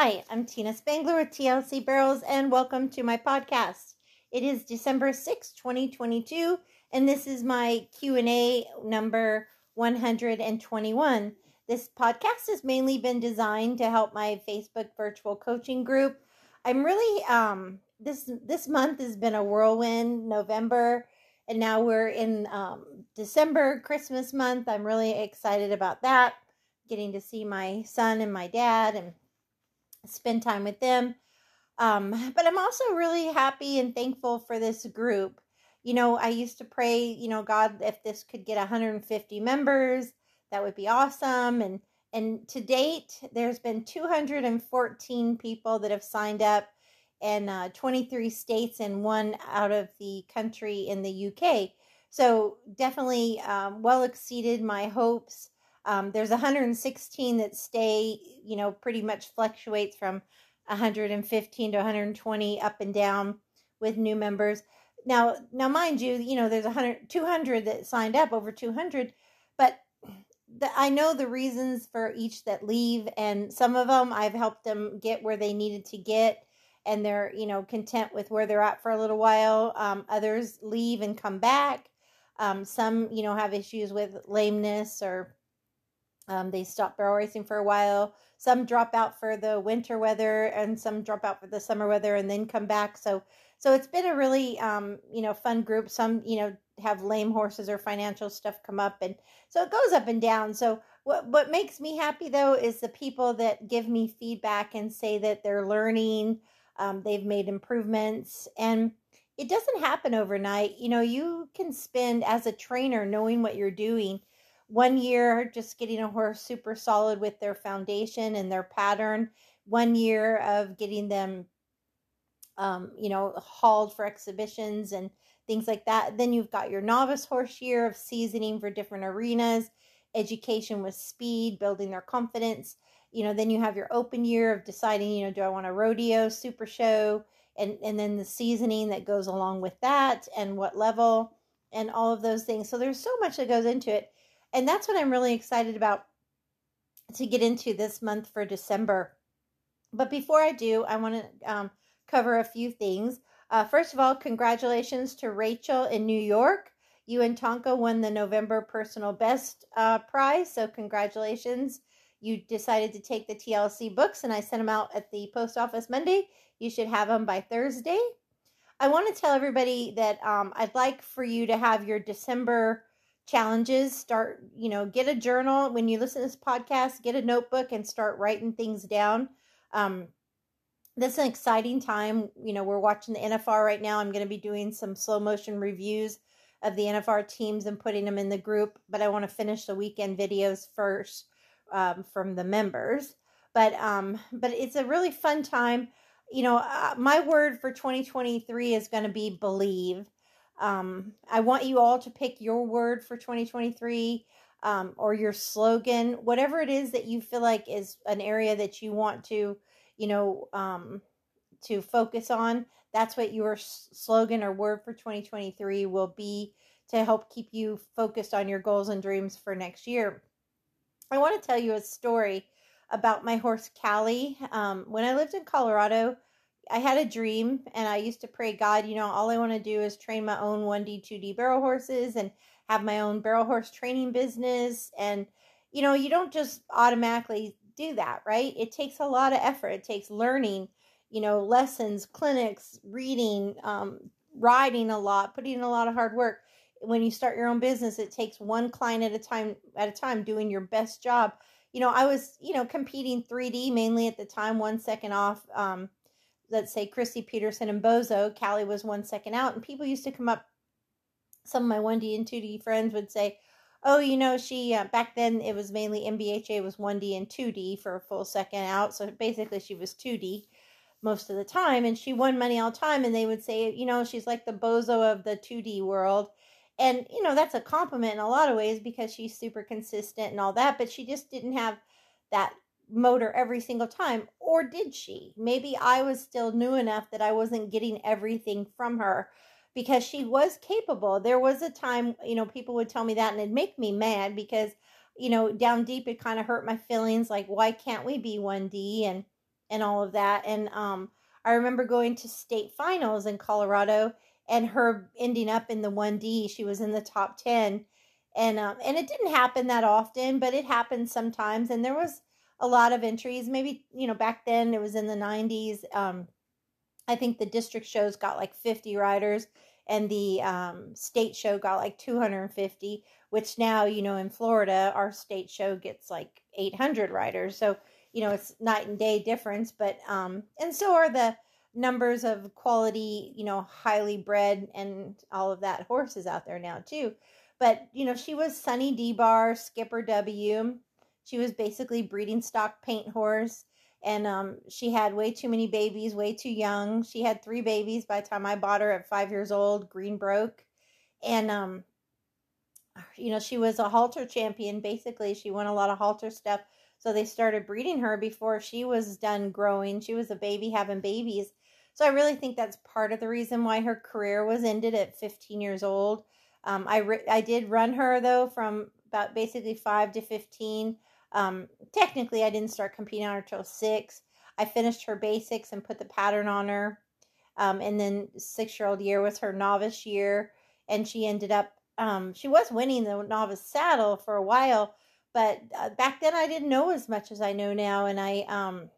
Hi, I'm Tina Spangler with TLC Barrels and welcome to my podcast. It is December 6, 2022, and this is my Q&A number 121. This podcast has mainly been designed to help my Facebook virtual coaching group. I'm really um this this month has been a whirlwind, November, and now we're in um December, Christmas month. I'm really excited about that. Getting to see my son and my dad and spend time with them. Um, but I'm also really happy and thankful for this group. You know, I used to pray, you know, God, if this could get 150 members, that would be awesome. And and to date, there's been 214 people that have signed up, and uh, 23 states and one out of the country in the UK. So definitely um, well exceeded my hopes. Um, there's 116 that stay, you know, pretty much fluctuates from 115 to 120 up and down with new members. Now, now mind you, you know, there's 100 200 that signed up, over 200, but the, I know the reasons for each that leave and some of them I've helped them get where they needed to get and they're, you know, content with where they're at for a little while. Um, others leave and come back. Um, some, you know, have issues with lameness or um, they stop barrel racing for a while. Some drop out for the winter weather, and some drop out for the summer weather, and then come back. So, so it's been a really, um, you know, fun group. Some, you know, have lame horses or financial stuff come up, and so it goes up and down. So, what what makes me happy though is the people that give me feedback and say that they're learning, um, they've made improvements, and it doesn't happen overnight. You know, you can spend as a trainer knowing what you're doing one year just getting a horse super solid with their foundation and their pattern one year of getting them um, you know hauled for exhibitions and things like that. Then you've got your novice horse year of seasoning for different arenas education with speed building their confidence. You know then you have your open year of deciding you know do i want a rodeo super show and and then the seasoning that goes along with that and what level and all of those things. So there's so much that goes into it and that's what I'm really excited about to get into this month for December. But before I do, I want to um, cover a few things. Uh, first of all, congratulations to Rachel in New York. You and Tonka won the November Personal Best uh, Prize, so congratulations. You decided to take the TLC books, and I sent them out at the post office Monday. You should have them by Thursday. I want to tell everybody that um, I'd like for you to have your December challenges start you know get a journal. When you listen to this podcast get a notebook and start writing things down. Um this is an exciting time. You know we're watching the nfr right now. I'm going to be doing some slow motion reviews of the nfr teams and putting them in the group but i want to finish the weekend videos first um, from the members. But um but it's a really fun time. You know uh, my word for 2023 is going to be believe um, I want you all to pick your word for 2023 um, or your slogan, whatever it is that you feel like is an area that you want to, you know, um, to focus on. That's what your slogan or word for 2023 will be to help keep you focused on your goals and dreams for next year. I want to tell you a story about my horse Callie. Um, when I lived in Colorado, I had a dream and I used to pray, God, you know, all I want to do is train my own 1D, 2D barrel horses and have my own barrel horse training business. And, you know, you don't just automatically do that, right? It takes a lot of effort. It takes learning, you know, lessons, clinics, reading, um, riding a lot, putting in a lot of hard work. When you start your own business, it takes one client at a time at a time doing your best job. You know, I was, you know, competing 3D mainly at the time, one second off. Um, let's say Kristie Peterson and Bozo, Callie was one second out, and people used to come up. Some of my 1D and 2D friends would say, "Oh, you know, she uh, back then it was mainly NBHA was 1D and 2D for a full second out, so basically she was 2D most of the time, and she won money all time." And they would say, you know, she's like the Bozo of the 2D world. And, you know, that's a compliment in a lot of ways because she's super consistent and all that, but she just didn't have that motor every single time or did she maybe i was still new enough that i wasn't getting everything from her because she was capable there was a time you know people would tell me that and it'd make me mad because you know down deep it kind of hurt my feelings like why can't we be 1d and and all of that. And um, I remember going to state finals in Colorado and her ending up in the 1D. She was in the top 10. And um, and it didn't happen that often, but it happened sometimes. And there was a lot of entries. Maybe, you know, back then it was in the 90s. Um, I think the district shows got like 50 riders and the um, state show got like 250, which now, you know, in Florida, our state show gets like 800 riders. So, you know, it's night and day difference. But, um, and so are the numbers of quality, you know, highly bred and all of that horses out there now too. But, you know, she was Sunny D Bar, Skipper W. She was basically breeding stock paint horse and um, she had way too many babies, way too young. She had three babies by the time I bought her at five years old. Green broke, and um, you know she was a halter champion. Basically, she won a lot of halter stuff. So they started breeding her before she was done growing. She was a baby having babies. So I really think that's part of the reason why her career was ended at 15 years old. Um, I re- I did run her though from about basically five to 15. Um, technically, I didn't start competing on her till six. I finished her basics and put the pattern on her. Um, and then six year old year was her novice year. And she ended up, um, she was winning the novice saddle for a while. But uh, back then, I didn't know as much as I know now. And I, um,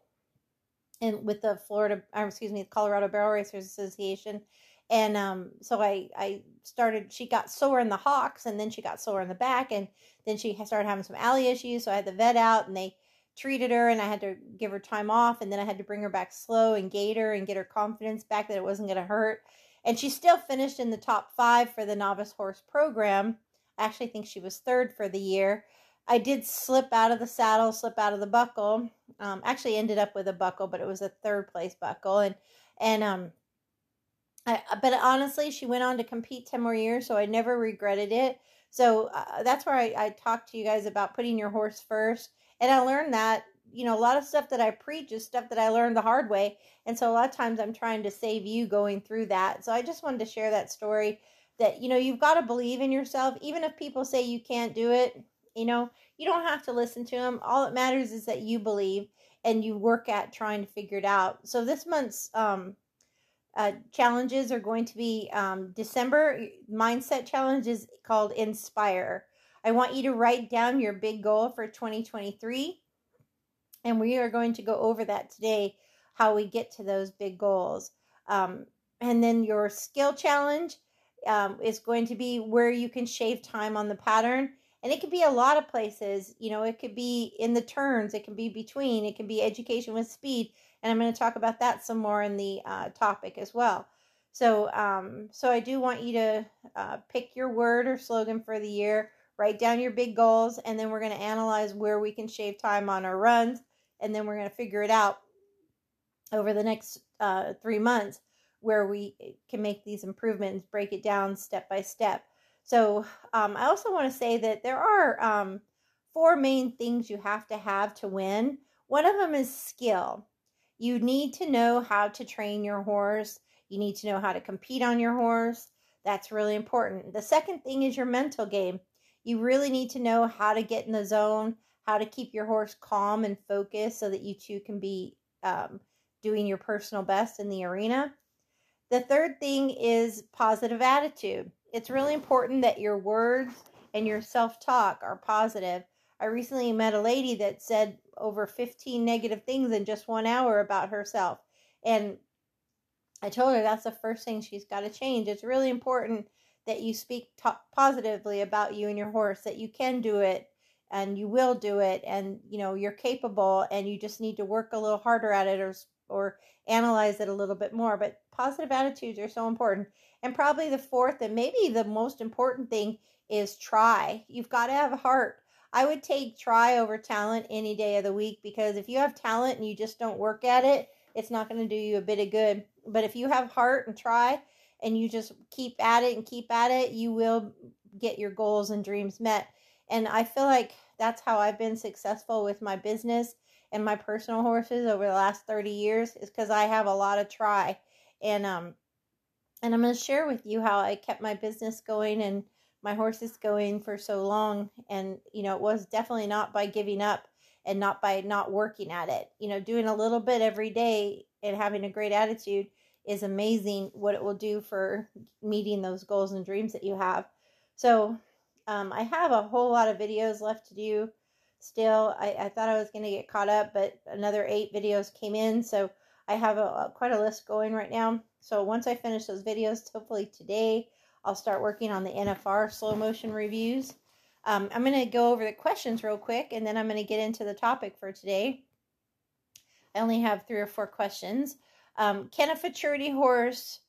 and with the Florida, uh, excuse me, the Colorado Barrel Racers Association, and um, so I I started. She got sore in the hocks, and then she got sore in the back, and then she started having some alley issues. So I had the vet out, and they treated her, and I had to give her time off, and then I had to bring her back slow and gate her and get her confidence back that it wasn't going to hurt. And she still finished in the top five for the novice horse program. I actually think she was third for the year. I did slip out of the saddle, slip out of the buckle. Um, actually ended up with a buckle, but it was a third place buckle, and and um I, but honestly, she went on to compete 10 more years, so I never regretted it. So uh, that's where I, I talked to you guys about putting your horse first. And I learned that, you know, a lot of stuff that I preach is stuff that I learned the hard way. And so a lot of times I'm trying to save you going through that. So I just wanted to share that story that, you know, you've got to believe in yourself. Even if people say you can't do it, you know, you don't have to listen to them. All that matters is that you believe and you work at trying to figure it out. So this month's, um, uh, challenges are going to be um, December mindset challenge is called Inspire. I want you to write down your big goal for 2023. And we are going to go over that today, how we get to those big goals. Um, and then your skill challenge um, is going to be where you can shave time on the pattern. And it could be a lot of places. You know, it could be in the turns, it can be between, it can be education with speed and I'm going to talk about that some more in the uh, topic as well. So, um, so I do want you to uh, pick your word or slogan for the year, write down your big goals, and then we're going to analyze where we can shave time on our runs, and then we're going to figure it out over the next uh, three months where we can make these improvements, break it down step by step. So, um, I also want to say that there are um, four main things you have to have to win. One of them is skill. You need to know how to train your horse. You need to know how to compete on your horse. That's really important. The second thing is your mental game. You really need to know how to get in the zone, how to keep your horse calm and focused so that you two can be um, doing your personal best in the arena. The third thing is positive attitude. It's really important that your words and your self talk are positive. I recently met a lady that said over 15 negative things in just one hour about herself. And I told her that's the first thing she's got to change. It's really important that you speak positively about you and your horse, that you can do it and you will do it and you know you're capable and you just need to work a little harder at it or or analyze it a little bit more but positive attitudes are so important and probably the fourth and maybe the most important thing is try you've got to have a heart I would take try over talent any day of the week because if you have talent and you just don't work at it, it's not going to do you a bit of good. But if you have heart and try and you just keep at it and keep at it, you will get your goals and dreams met. And I feel like that's how I've been successful with my business and my personal horses over the last 30 years is because I have a lot of try. And um and I'm going to share with you how I kept my business going and my horses going for so long and you know it was definitely not by giving up and not by not working at it. You know, doing a little bit every day and having a great attitude is amazing what it will do for meeting those goals and dreams that you have. So, um, I have a whole lot of videos left to do still. I, I thought I was going to get caught up, but another eight videos came in. So, I have a, a, quite a list going right now. So, once I finish those videos, hopefully today, I'll start working on the NFR slow motion reviews. Um, I'm going to go over the questions real quick and then I'm going to get into the topic for today. I only have three or four questions. Um, can a futurity horse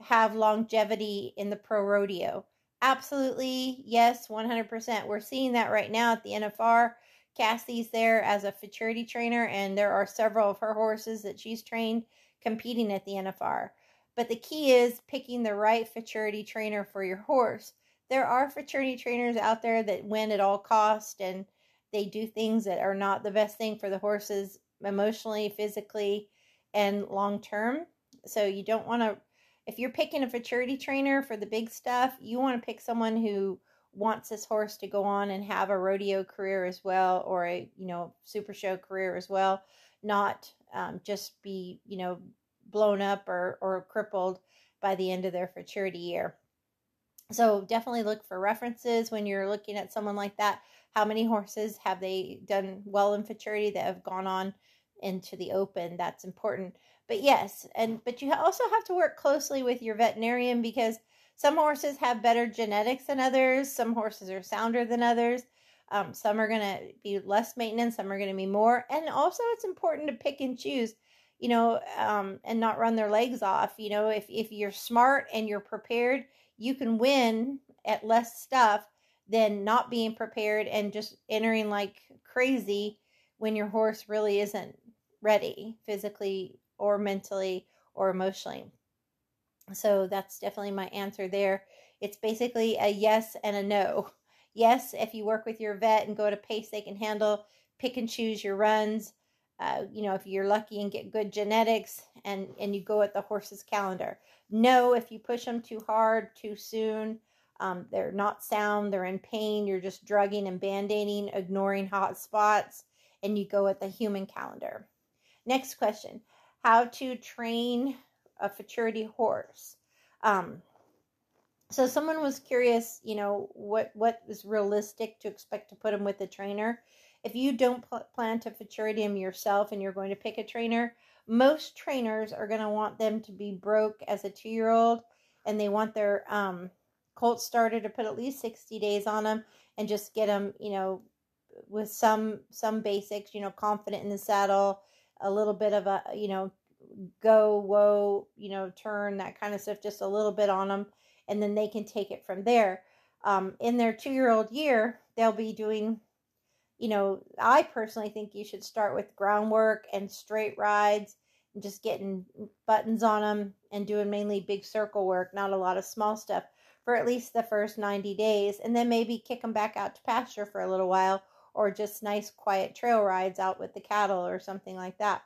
have longevity in the pro rodeo? Absolutely, yes, 100%. We're seeing that right now at the NFR. Cassie's there as a futurity trainer, and there are several of her horses that she's trained competing at the NFR. But the key is picking the right futurity trainer for your horse. There are futurity trainers out there that win at all cost and they do things that are not the best thing for the horses emotionally, physically, and long term. So you don't want to if you're picking a futurity trainer for the big stuff, you want to pick someone who wants this horse to go on and have a rodeo career as well or a you know super show career as well not um, just be you know blown up or, or crippled by the end of their futurity year. So definitely look for references when you're looking at someone like that. How many horses have they done well in futurity that have gone on into the open? That's important. But yes, and but you also have to work closely with your veterinarian because some horses have better genetics than others. Some horses are sounder than others. Um, some are going to be less maintenance. Some are going to be more. And also, it's important to pick and choose you know, um, and not run their legs off. You know, if, if you're smart and you're prepared, you can win at less stuff than not being prepared and just entering like crazy when your horse really isn't ready physically or mentally or emotionally. So that's definitely my answer there. It's basically a yes and a no. Yes, if you work with your vet and go at a pace they can handle, pick and choose your runs uh, you know, if you're lucky and get good genetics and, and you go at the horse's calendar. No, if you push them too hard, too soon, um, they're not sound, they're in pain, you're just drugging and band aiding, ignoring hot spots, and you go at the human calendar. Next question How to train a futurity horse? Um, so someone was curious, you know, what what is realistic to expect to put them with a trainer if you don't pl- plan to futurity them yourself and you're going to pick a trainer, most trainers are going to want them to be broke as a two year old and they want their um, colt starter to put at least 60 days on them and just get them, you know, with some some basics, you know, confident in the saddle, a little bit of a, you know, go, whoa, you know, turn, that kind of stuff, just a little bit on them, and then they can take it from there. Um, in their two year old year, they'll be doing you know, I personally think you should start with groundwork and straight rides and just getting buttons on them and doing mainly big circle work, not a lot of small stuff for at least the first 90 days. And then maybe kick them back out to pasture for a little while or just nice quiet trail rides out with the cattle or something like that.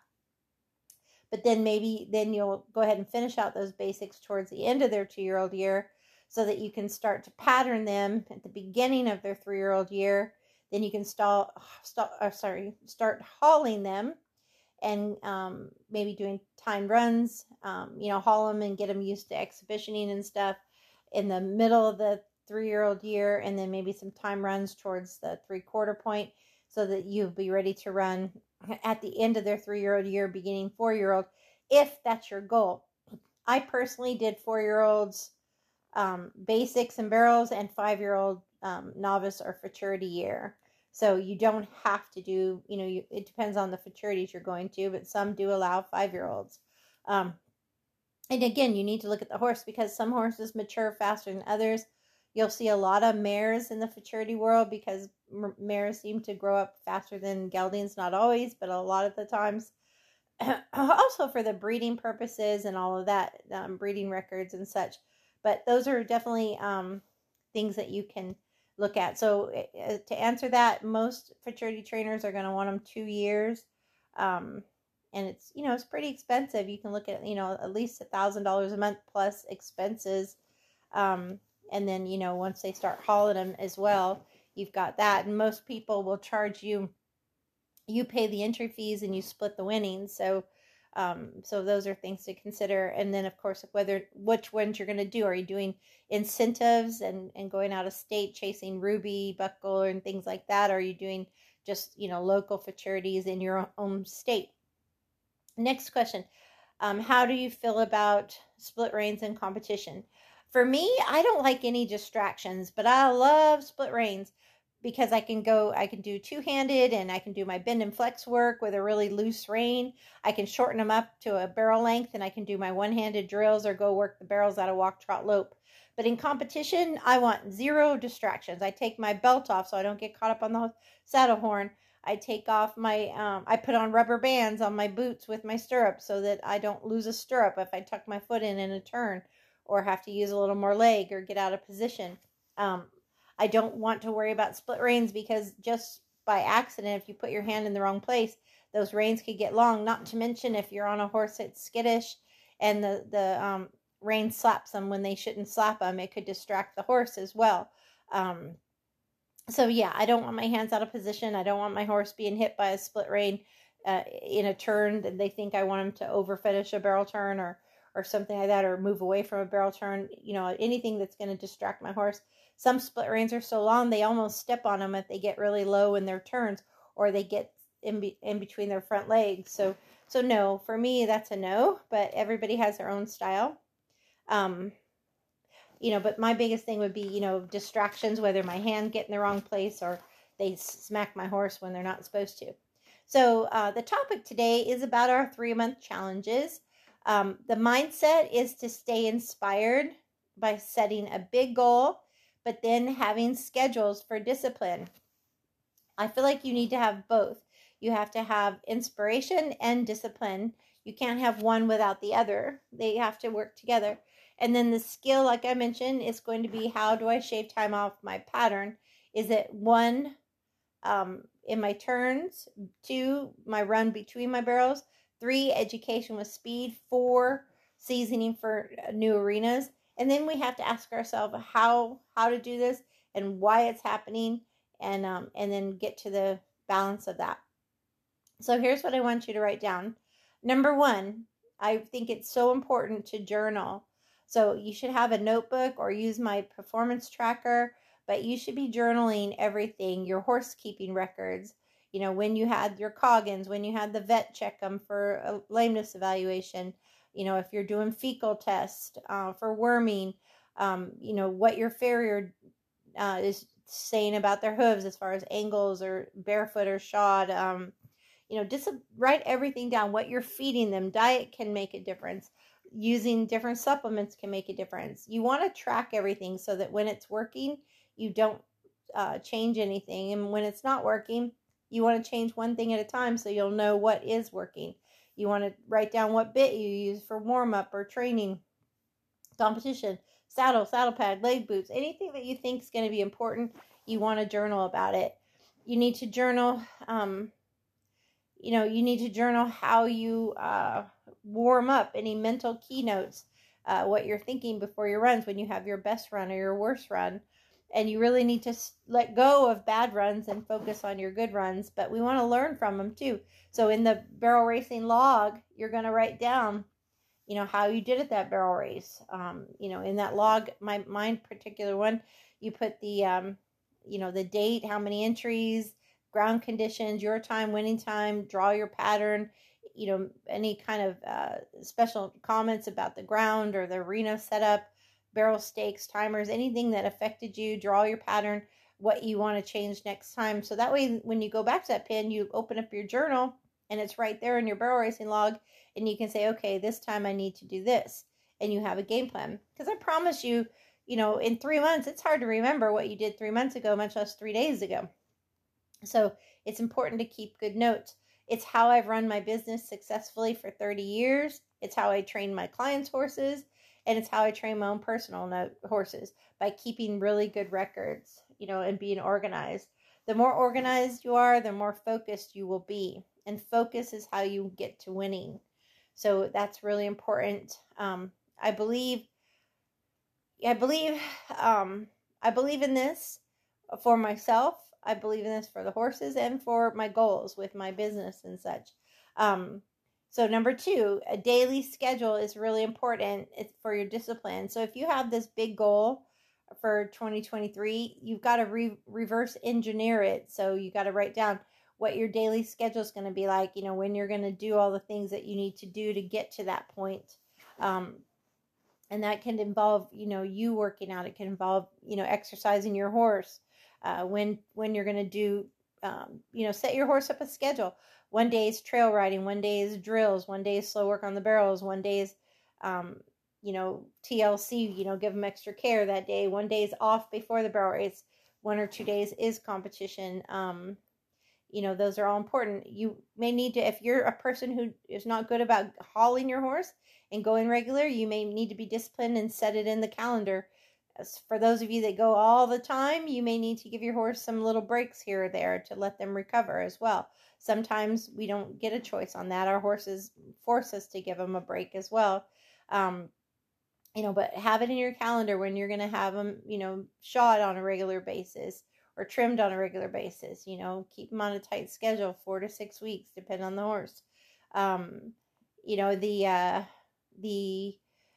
But then maybe then you'll go ahead and finish out those basics towards the end of their two year old year so that you can start to pattern them at the beginning of their three year old year then you can start, start uh, sorry, start hauling them and um, maybe doing timed runs, um, you know, haul them and get them used to exhibitioning and stuff in the middle of the three year old year, and then maybe some time runs towards the three quarter point so that you'll be ready to run at the end of their three year old year, beginning four year old, if that's your goal. I personally did four year olds um, basics and barrels and five year old um, novice or futurity year. So you don't have to do, you know, you, it depends on the futurities you're going to, but some do allow five year olds. Um, and again, you need to look at the horse because some horses mature faster than others. You'll see a lot of mares in the futurity world because mares seem to grow up faster than geldings, not always, but a lot of the times. also for the breeding purposes and all of that, um, breeding records and such. But those are definitely um, things that you can look at. So uh, to answer that, most futurity trainers are going to want them two years. Um, and it's, you know, it's pretty expensive. You can look at, you know, at least a thousand dollars a month plus expenses. Um, and then, you know, once they start hauling them as well, you've got that. And most people will charge you you pay the entry fees and you split the winnings. So, um, so those are things to consider. And then, of course, whether which ones you're going to do. Are you doing incentives and and going out of state chasing ruby, buckle, and things like that? Or are you doing just you know local futurities in your own state? Next question: um, How do you feel about split reins and competition? For me, I don't like any distractions, but I love split reins because I can go, I can do two handed and I can do my bend and flex work with a really loose rein. I can shorten them up to a barrel length and I can do my one handed drills or go work the barrels out of walk, trot, lope. But in competition, I want zero distractions. I take my belt off so I don't get caught up on the saddle horn. I take off my, um, I put on rubber bands on my boots with my stirrups so that I don't lose a stirrup if I tuck my foot in in a turn or have to use a little more leg or get out of position. Um, I don't want to worry about split reins because just by accident, if you put your hand in the wrong place, those reins could get long. Not to mention if you're on a horse that's skittish and the the um, rein slaps them when they shouldn't slap them, it could distract the horse as well. Um, so yeah, I don't want my hands out of position. I don't want my horse being hit by a split rein uh, in a turn that they think I want him to over finish a barrel turn or or something like that, or move away from a barrel turn. You know, anything that's going to distract my horse. Some split reins are so long they almost step on them if they get really low in their turns or they get in, be, in between their front legs. So, so no, for me, that's a no, but everybody has their own style. Um, you know, but my biggest thing would be, you know, distractions, whether my hand get in the wrong place or they smack my horse when they're not supposed to. So, uh, the topic today is about our three month challenges. Um, the mindset is to stay inspired by setting a big goal but then having schedules for discipline. I feel like you need to have both. You have to have inspiration and discipline. You can't have one without the other, they have to work together. And then the skill, like I mentioned, is going to be how do I shave time off my pattern? Is it one um, in my turns, two, my run between my barrels, three, education with speed, four, seasoning for new arenas, and then we have to ask ourselves how how to do this and why it's happening and um, and then get to the balance of that. So here's what i want you to write down. Number one i think it's so important to journal. So you should have a notebook or use my performance tracker but you should be journaling everything your horse keeping records you know when you had your coggins when you had the vet check them for a lameness evaluation you know if you're doing fecal test uh, for worming um, you know what your farrier uh, is saying about their hooves as far as angles or barefoot or shod um, you know just write everything down. What you're feeding them. Diet can make a difference. Using different supplements can make a difference. You want to track everything so that when it's working you don't uh, change anything. And when it's not working you want to change one thing at a time so you'll know what is working you want to write down what bit you use for warm up or training, competition, saddle, saddle pad, leg boots, anything that you think is going to be important. You want to journal about it. You need to journal. Um, you know, you need to journal how you uh, warm up, any mental keynotes, uh, what you're thinking before your runs, when you have your best run or your worst run and you really need to let go of bad runs and focus on your good runs but we want to learn from them too. So in the barrel racing log you're going to write down you know how you did at that barrel race. Um, you know in that log my mine particular one you put the um, you know the date how many entries ground conditions your time winning time draw your pattern you know any kind of uh, special comments about the ground or the arena setup barrel stakes, timers, anything that affected you, draw your pattern, what you want to change next time. So that way, when you go back to that pin, you open up your journal and it's right there in your barrel racing log, and you can say, okay, this time I need to do this. And you have a game plan. Because I promise you, you know, in three months, it's hard to remember what you did three months ago, much less three days ago. So it's important to keep good notes. It's how I've run my business successfully for 30 years. It's how I train my clients' horses and it's how I train my own personal horses by keeping really good records, you know, and being organized. The more organized you are, the more focused you will be, and focus is how you get to winning. So that's really important. Um, I believe, I believe, um, I believe in this for myself. I believe in this for the horses and for my goals with my business and such. Um, so number two, a daily schedule is really important for your discipline. So if you have this big goal for 2023, you've got to re- reverse engineer it. So you got to write down what your daily schedule is going to be like. You know when you're going to do all the things that you need to do to get to that point. Um, and that can involve you know you working out it can involve you know exercising your horse uh, when when you're going to do um, you know set your horse up a schedule one day is trail riding one day is drills one day is slow work on the barrels one day is um, you know tlc you know give them extra care that day. One day is off before the barrel race. One or two days is competition. Um, you know those are all important. You may need to if you're a person who is not good about hauling your horse and going regular you may need to be disciplined and set it in the calendar for those of you that go all the time you may need to give your horse some little breaks here or there to let them recover as well sometimes we don't get a choice on that our horses force us to give them a break as well um, you know but have it in your calendar when you're going to have them you know shod on a regular basis or trimmed on a regular basis. You know, keep them on a tight schedule, four to six weeks, depending on the horse. Um, you know, the uh, the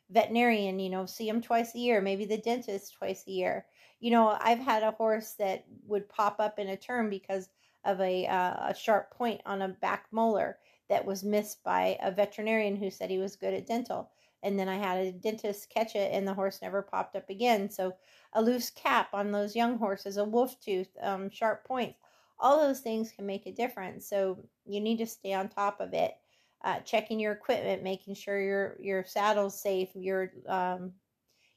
veterinarian, you know, see them twice a year, maybe the dentist twice a year. You know, I've had a horse that would pop up in a term because of a uh, a sharp point on a back molar that was missed by a veterinarian who said he was good at dental. And then I had a dentist catch it, and the horse never popped up again. So a loose cap on those young horses, a wolf tooth, um, sharp points. All those things can make a difference. So you need to stay on top of it. Uh, checking your equipment, making sure your your saddle's safe, your um,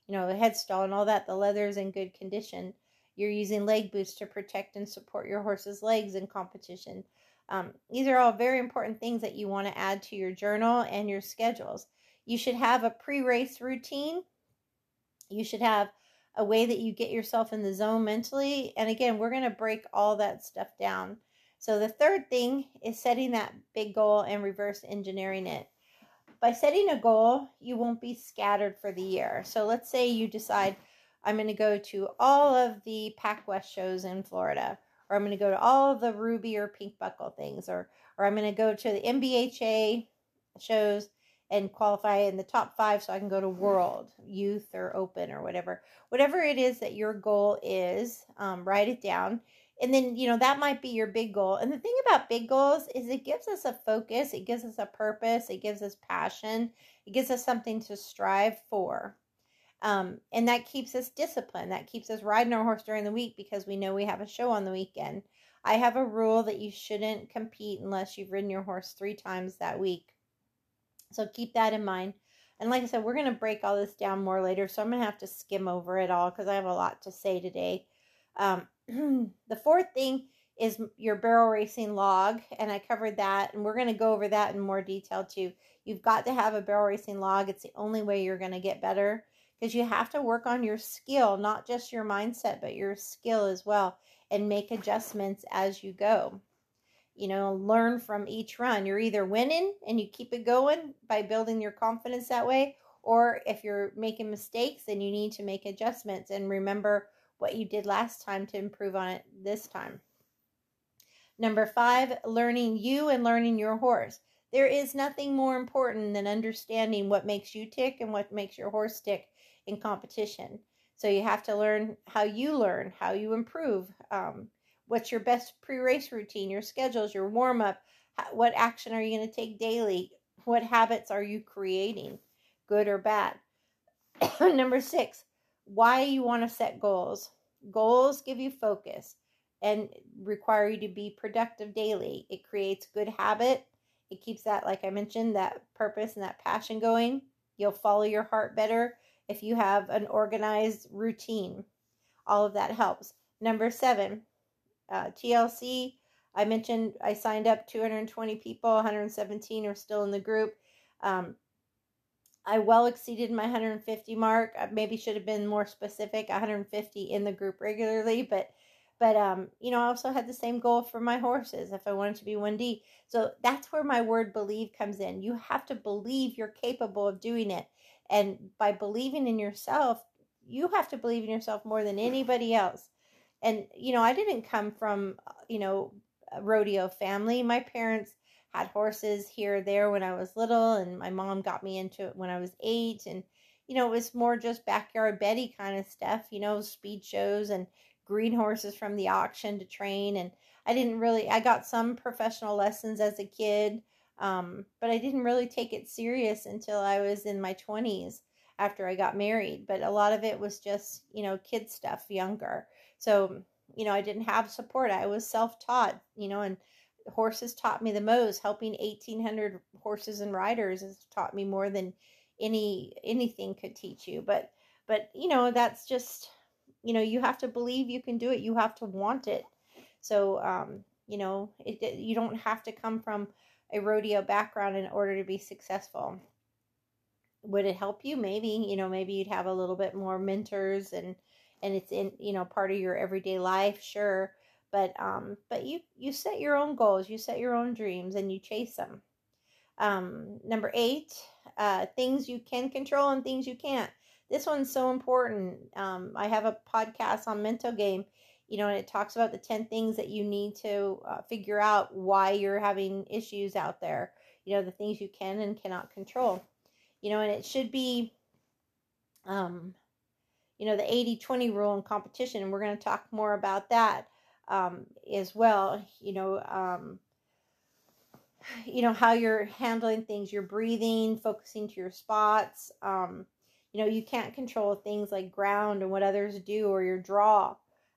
you know headstall and all that. The leather's in good condition. You're using leg boots to protect and support your horse's legs in competition. Um, these are all very important things that you want to add to your journal and your schedules. You should have a pre race routine. You should have a way that you get yourself in the zone mentally. And again, we're going to break all that stuff down. So the third thing is setting that big goal and reverse engineering it. By setting a goal, you won't be scattered for the year. So let's say you decide I'm going to go to all of the Pac West shows in Florida, or I'm going to go to all the Ruby or Pink Buckle things, or or I'm going to go to the NBHA shows and qualify in the top five so I can go to World, Youth, or Open, or whatever. Whatever it is that your goal is, um, write it down. And then, you know, that might be your big goal. And the thing about big goals is it gives us a focus, it gives us a purpose, it gives us passion, it gives us something to strive for. Um, and that keeps us disciplined. That keeps us riding our horse during the week because we know we have a show on the weekend. I have a rule that you shouldn't compete unless you've ridden your horse three times that week. So keep that in mind. And like I said, we're going to break all this down more later. So I'm going to have to skim over it all because I have a lot to say today. Um, the fourth thing is your barrel racing log. And I covered that. And we're going to go over that in more detail too. You've got to have a barrel racing log. It's the only way you're going to get better because you have to work on your skill, not just your mindset, but your skill as well, and make adjustments as you go you know, learn from each run. You're either winning and you keep it going by building your confidence that way, or if you're making mistakes, then you need to make adjustments and remember what you did last time to improve on it this time. Number five, learning you and learning your horse. There is nothing more important than understanding what makes you tick and what makes your horse tick in competition. So you have to learn how you learn, how you improve. Um, What's your best pre race routine, your schedules, your warm up? What action are you going to take daily? What habits are you creating, good or bad? Number six, why you want to set goals. Goals give you focus and require you to be productive daily. It creates good habit. It keeps that, like I mentioned, that purpose and that passion going. You'll follow your heart better if you have an organized routine. All of that helps. Number seven, uh, TLC, I mentioned I signed up 220 people, 117 are still in the group. Um, I well exceeded my 150 mark. I maybe should have been more specific, 150 in the group regularly, but but um, you know, I also had the same goal for my horses if I wanted to be 1D. So that's where my word believe comes in. You have to believe you're capable of doing it. And by believing in yourself, you have to believe in yourself more than anybody else and you know, I didn't come from you know rodeo family. My parents had horses here there when I was little, and my mom got me into it when I was eight. And, you know, it was more just backyard Betty kind of stuff, you know, speed shows and green horses from the auction to train. And I didn't really, I got some professional lessons as a kid, um, but I didn't really take it serious until I was in my 20s after I got married. But a lot of it was just, you know, kid stuff, younger. So, you know, I didn't have support. I was self taught, you know, and horses taught me the most. Helping 1800 horses and riders has taught me more than any anything could teach you. But but you know, that's just you know, you have to believe you can do it. You have to want it. So um, you know, it, it you don't have to come from a rodeo background in order to be successful. Would it help you? Maybe, you know, maybe you'd have a little bit more mentors and and it's in, you know, part of your everyday life, sure but um but you you set your own goals you set your own dreams and you chase them um number eight uh things you can control and things you can't. This one's so important. Um i have a podcast on mental game you know and it talks about the 10 things that you need to uh, figure out why you're having issues out there you know the things you can and cannot control you know and it should be um you know the 80 20 rule in competition and we're going to talk more about that um, as well. You know, um, you know how you're handling things, your breathing, focusing to your spots. Um, you know, you can't control things like ground and what others do, or your draw,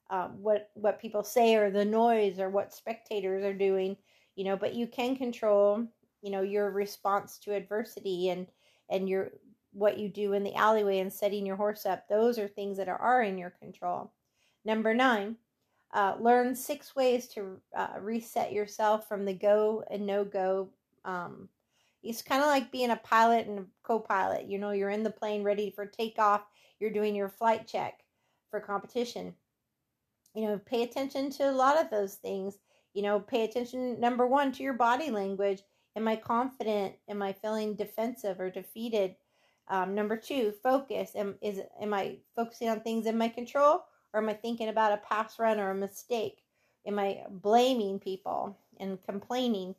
um, what what people say, or the noise, or what spectators are doing. You know, but you can control, you know, your response to adversity and and your what you do in the alleyway and setting your horse up. Those are things that are, are in your control. Number nine, uh, learn six ways to uh, reset yourself from the go and no go. Um, it's kind of like being a pilot and a co pilot. You know, you're in the plane ready for takeoff, you're doing your flight check for competition. You know, pay attention to a lot of those things. You know, pay attention, number one, to your body language. Am I confident? Am I feeling defensive or defeated? Um, number two, focus. Am, is, am I focusing on things in my control? Or am I thinking about a past run or a mistake? Am I blaming people and complaining?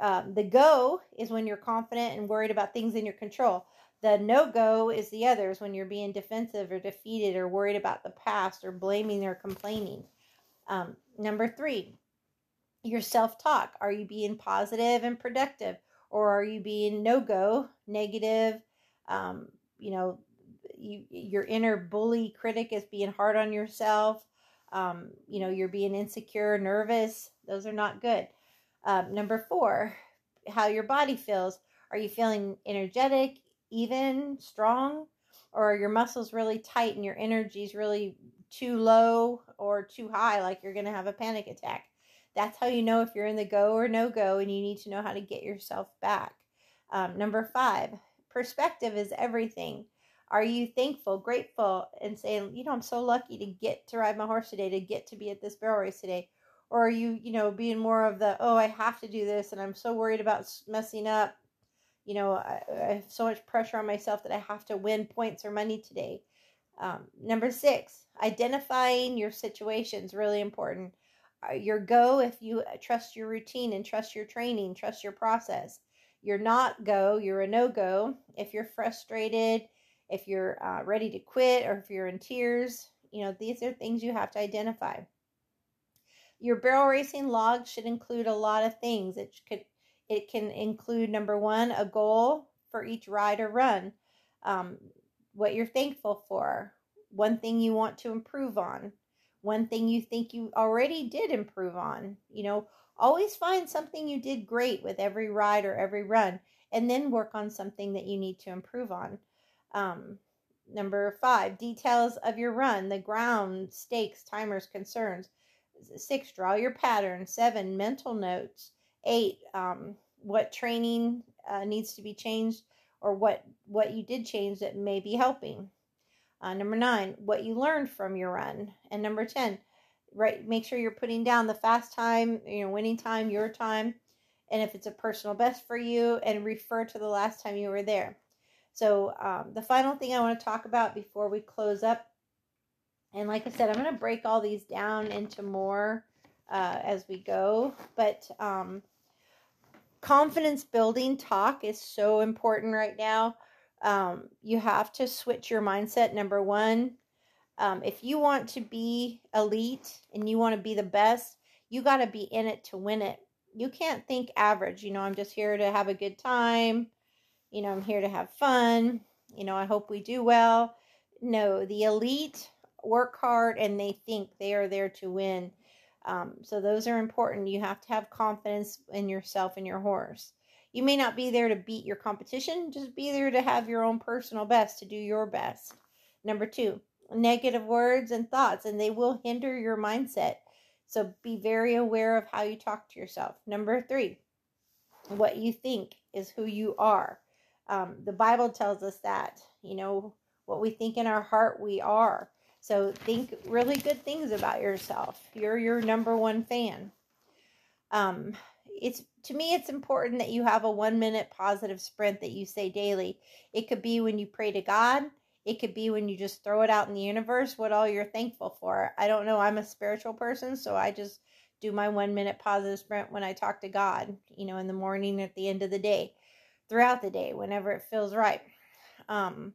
Um, the go is when you're confident and worried about things in your control. The no go is the others when you're being defensive or defeated or worried about the past or blaming or complaining. Um, number three, your self talk. Are you being positive and productive? Or are you being no go, negative, um, you know, you your inner bully critic is being hard on yourself. Um, you know you're being insecure nervous. Those are not good. Um, number four how your body feels. Are you feeling energetic even strong? Or are your muscles really tight and your energy is really too low or too high like you're going to have a panic attack? That's how you know if you're in the go or no go and you need to know how to get yourself back. Um, number five perspective is everything are you thankful, grateful, and saying, you know, I'm so lucky to get to ride my horse today, to get to be at this barrel race today? Or are you, you know, being more of the, oh, I have to do this and I'm so worried about messing up? You know, I, I have so much pressure on myself that I have to win points or money today. Um, number six, identifying your situations really important. Uh, your go if you trust your routine and trust your training, trust your process. You're not go, you're a no go. If you're frustrated, if you're uh, ready to quit or if you're in tears. You know, these are things you have to identify. Your barrel racing log should include a lot of things. It could it can include number one a goal for each ride or run, um, what you're thankful for, one thing you want to improve on, one thing you think you already did improve on. You know, always find something you did great with every ride or every run, and then work on something that you need to improve on. Um, number five, details of your run, the ground, stakes, timers, concerns. Six, draw your pattern. Seven, mental notes. Eight, um, what training uh, needs to be changed or what what you did change that may be helping. Uh, number nine, what you learned from your run, and number ten, right, make sure you're putting down the fast time, you know, winning time, your time, and if it's a personal best for you, and refer to the last time you were there. So, um, the final thing I want to talk about before we close up And like I said, I'm going to break all these down into more uh, as we go. But um, confidence building talk is so important right now. Um, you have to switch your mindset. Number one, um, if you want to be elite and you want to be the best, you got to be in it to win it. You can't think average. You know, I'm just here to have a good time. You know, I'm here to have fun. You know, I hope we do well. No, the elite work hard and they think they are there to win. Um, so those are important. You have to have confidence in yourself and your horse. You may not be there to beat your competition, just be there to have your own personal best, to do your best. Number two, negative words and thoughts, and they will hinder your mindset. So be very aware of how you talk to yourself. Number three, what you think is who you are. Um, the Bible tells us that, you know, what we think in our heart, we are. So think really good things about yourself. You're your number one fan. Um, it's to me, it's important that you have a one minute positive sprint that you say daily. It could be when you pray to God. It could be when you just throw it out in the universe what all you're thankful for. I don't know. I'm a spiritual person, so I just do my one minute positive sprint when I talk to God, you know, in the morning, at the end of the day, throughout the day, whenever it feels right. Um,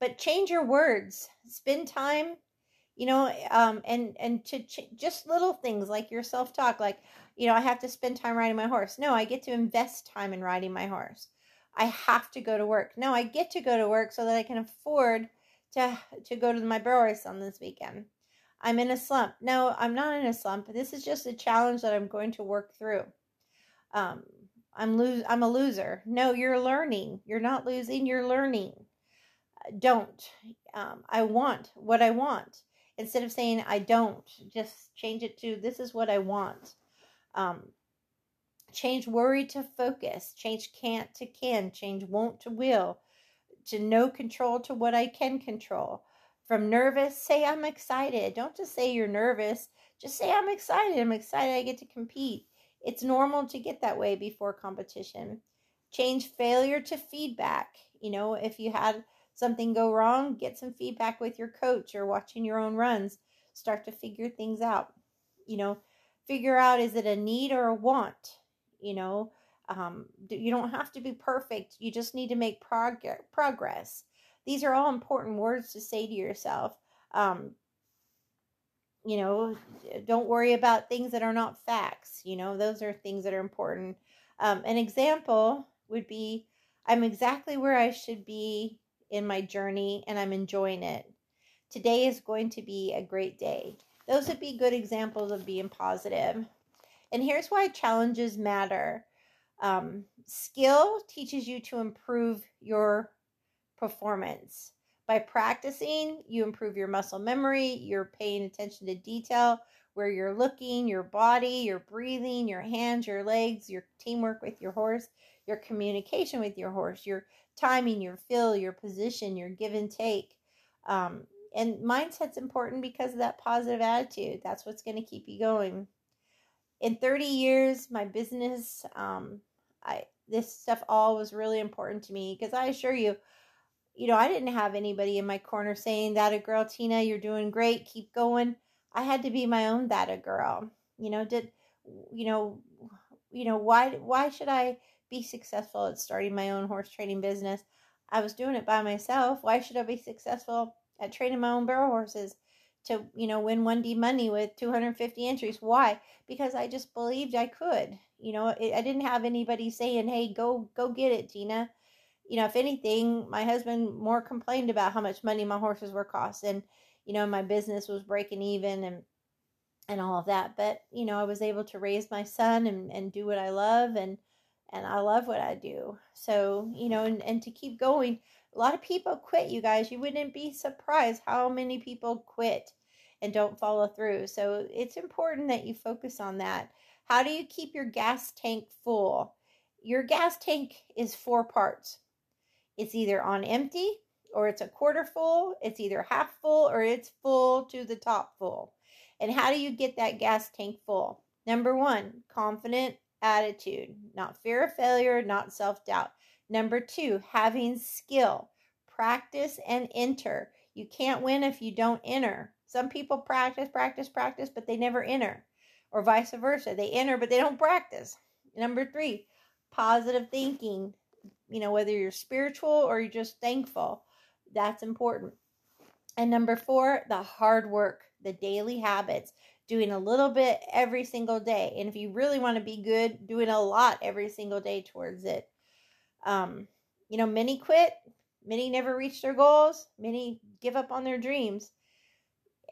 but change your words. Spend time you know um and and to ch- just little things like your self talk like you know i have to spend time riding my horse. No i get to invest time in riding my horse. I have to go to work. No i get to go to work so that i can afford to to go to my race on this weekend. I'm in a slump. No i'm not in a slump. This is just a challenge that i'm going to work through. Um i'm lose i'm a loser no you're learning you're not losing you're learning don't um, i want what i want instead of saying I don't, just change it to this is what I want. Um, change worry to focus, change can't to can, change won't to will, to no control to what I can control. From nervous, say I'm excited. Don't just say you're nervous, just say I'm excited. I'm excited I get to compete. It's normal to get that way before competition. Change failure to feedback. You know, if you had something go wrong, get some feedback with your coach or watching your own runs. Start to figure things out. You know, figure out is it a need or a want? You know, um, you don't have to be perfect. You just need to make prog- progress. These are all important words to say to yourself. Um, you know, don't worry about things that are not facts. You know, those are things that are important. Um, an example would be I'm exactly where I should be in my journey and I'm enjoying it. Today is going to be a great day. Those would be good examples of being positive. And here's why challenges matter um, skill teaches you to improve your performance. By practicing, you improve your muscle memory, you're paying attention to detail, where you're looking, your body, your breathing, your hands, your legs, your teamwork with your horse, your communication with your horse, your timing, your feel, your position, your give and take. Um, and mindset's important because of that positive attitude. That's what's going to keep you going. In 30 years, my business, um, I this stuff all was really important to me because I assure you, you know, I didn't have anybody in my corner saying that a girl, Tina, you're doing great, keep going. I had to be my own that a girl. You know, did you know, you know why why should I be successful at starting my own horse training business. I was doing it by myself. Why should I be successful at training my own barrel horses to, you know, win 1D money with 250 entries? Why? Because I just believed I could. You know, it, I didn't have anybody saying, "Hey, go go get it, Tina." You know, if anything, my husband more complained about how much money my horses were costing. You know, my business was breaking even and and all of that. But, you know, I was able to raise my son and, and do what I love and and I love what I do. So, you know, and, and to keep going, a lot of people quit, you guys. You wouldn't be surprised how many people quit and don't follow through. So, it's important that you focus on that. How do you keep your gas tank full? Your gas tank is four parts it's either on empty or it's a quarter full, it's either half full or it's full to the top full. And how do you get that gas tank full? Number one, confident attitude, not fear of failure, not self doubt. Number two, having skill, practice and enter. You can't win if you don't enter. Some people practice, practice, practice, but they never enter, or vice versa. They enter, but they don't practice. Number three, positive thinking. You know, whether you're spiritual or you're just thankful, that's important. And number four, the hard work, the daily habits, doing a little bit every single day. And if you really want to be good, doing a lot every single day towards it. Um, you know, many quit, many never reach their goals, many give up on their dreams.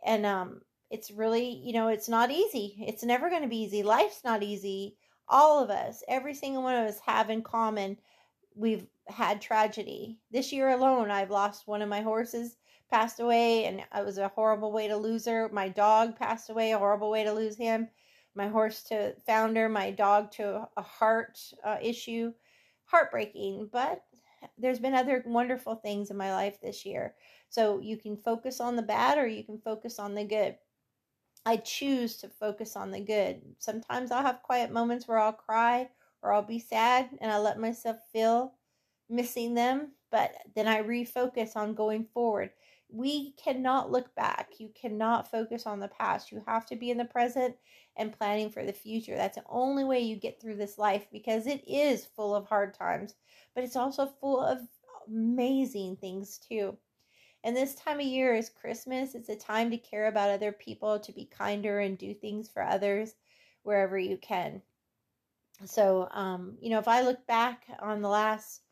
And um, it's really, you know, it's not easy. It's never going to be easy. Life's not easy. All of us, every single one of us have in common we've had tragedy. This year alone, I've lost one of my horses passed away, and it was a horrible way to lose her. My dog passed away, a horrible way to lose him. My horse to founder, my dog to a heart uh, issue. Heartbreaking, but there's been other wonderful things in my life this year. So you can focus on the bad or you can focus on the good. I choose to focus on the good. Sometimes I'll have quiet moments where I'll cry or I'll be sad and I let myself feel missing them, but then I refocus on going forward we cannot look back. You cannot focus on the past. You have to be in the present and planning for the future. That's the only way you get through this life because it is full of hard times, but it's also full of amazing things too. And this time of year is Christmas. It's a time to care about other people, to be kinder and do things for others wherever you can. So, um, you know, if I look back on the last,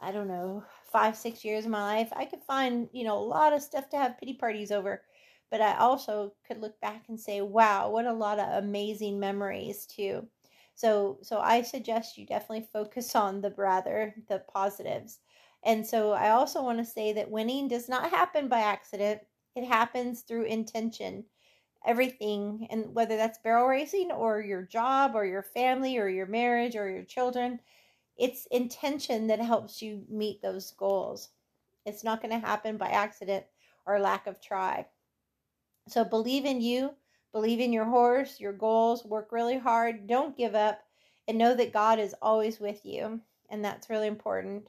I don't know, five, six years of my life, I could find, you know, a lot of stuff to have pity parties over. But I also could look back and say, wow, what a lot of amazing memories too. So so I suggest you definitely focus on the rather the positives. And so I also want to say that winning does not happen by accident. It happens through intention. Everything, and whether that's barrel racing or your job or your family or your marriage or your children, it's intention that helps you meet those goals. It's not going to happen by accident or lack of try. So believe in you, believe in your horse, your goals, work really hard, don't give up, and know that God is always with you. And that's really important.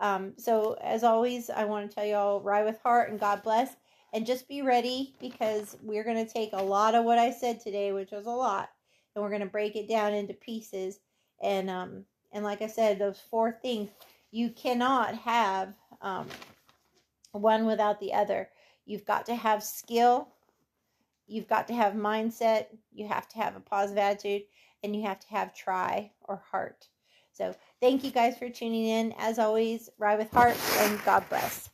Um, so, as always, I want to tell you all ride with heart and God bless. And just be ready because we're going to take a lot of what I said today, which was a lot, and we're going to break it down into pieces. And um, and like I said, those four things, you cannot have um, one without the other. You've got to have skill, you've got to have mindset, you have to have a positive attitude, and you have to have try or heart. So, thank you guys for tuning in. As always, ride with heart and God bless.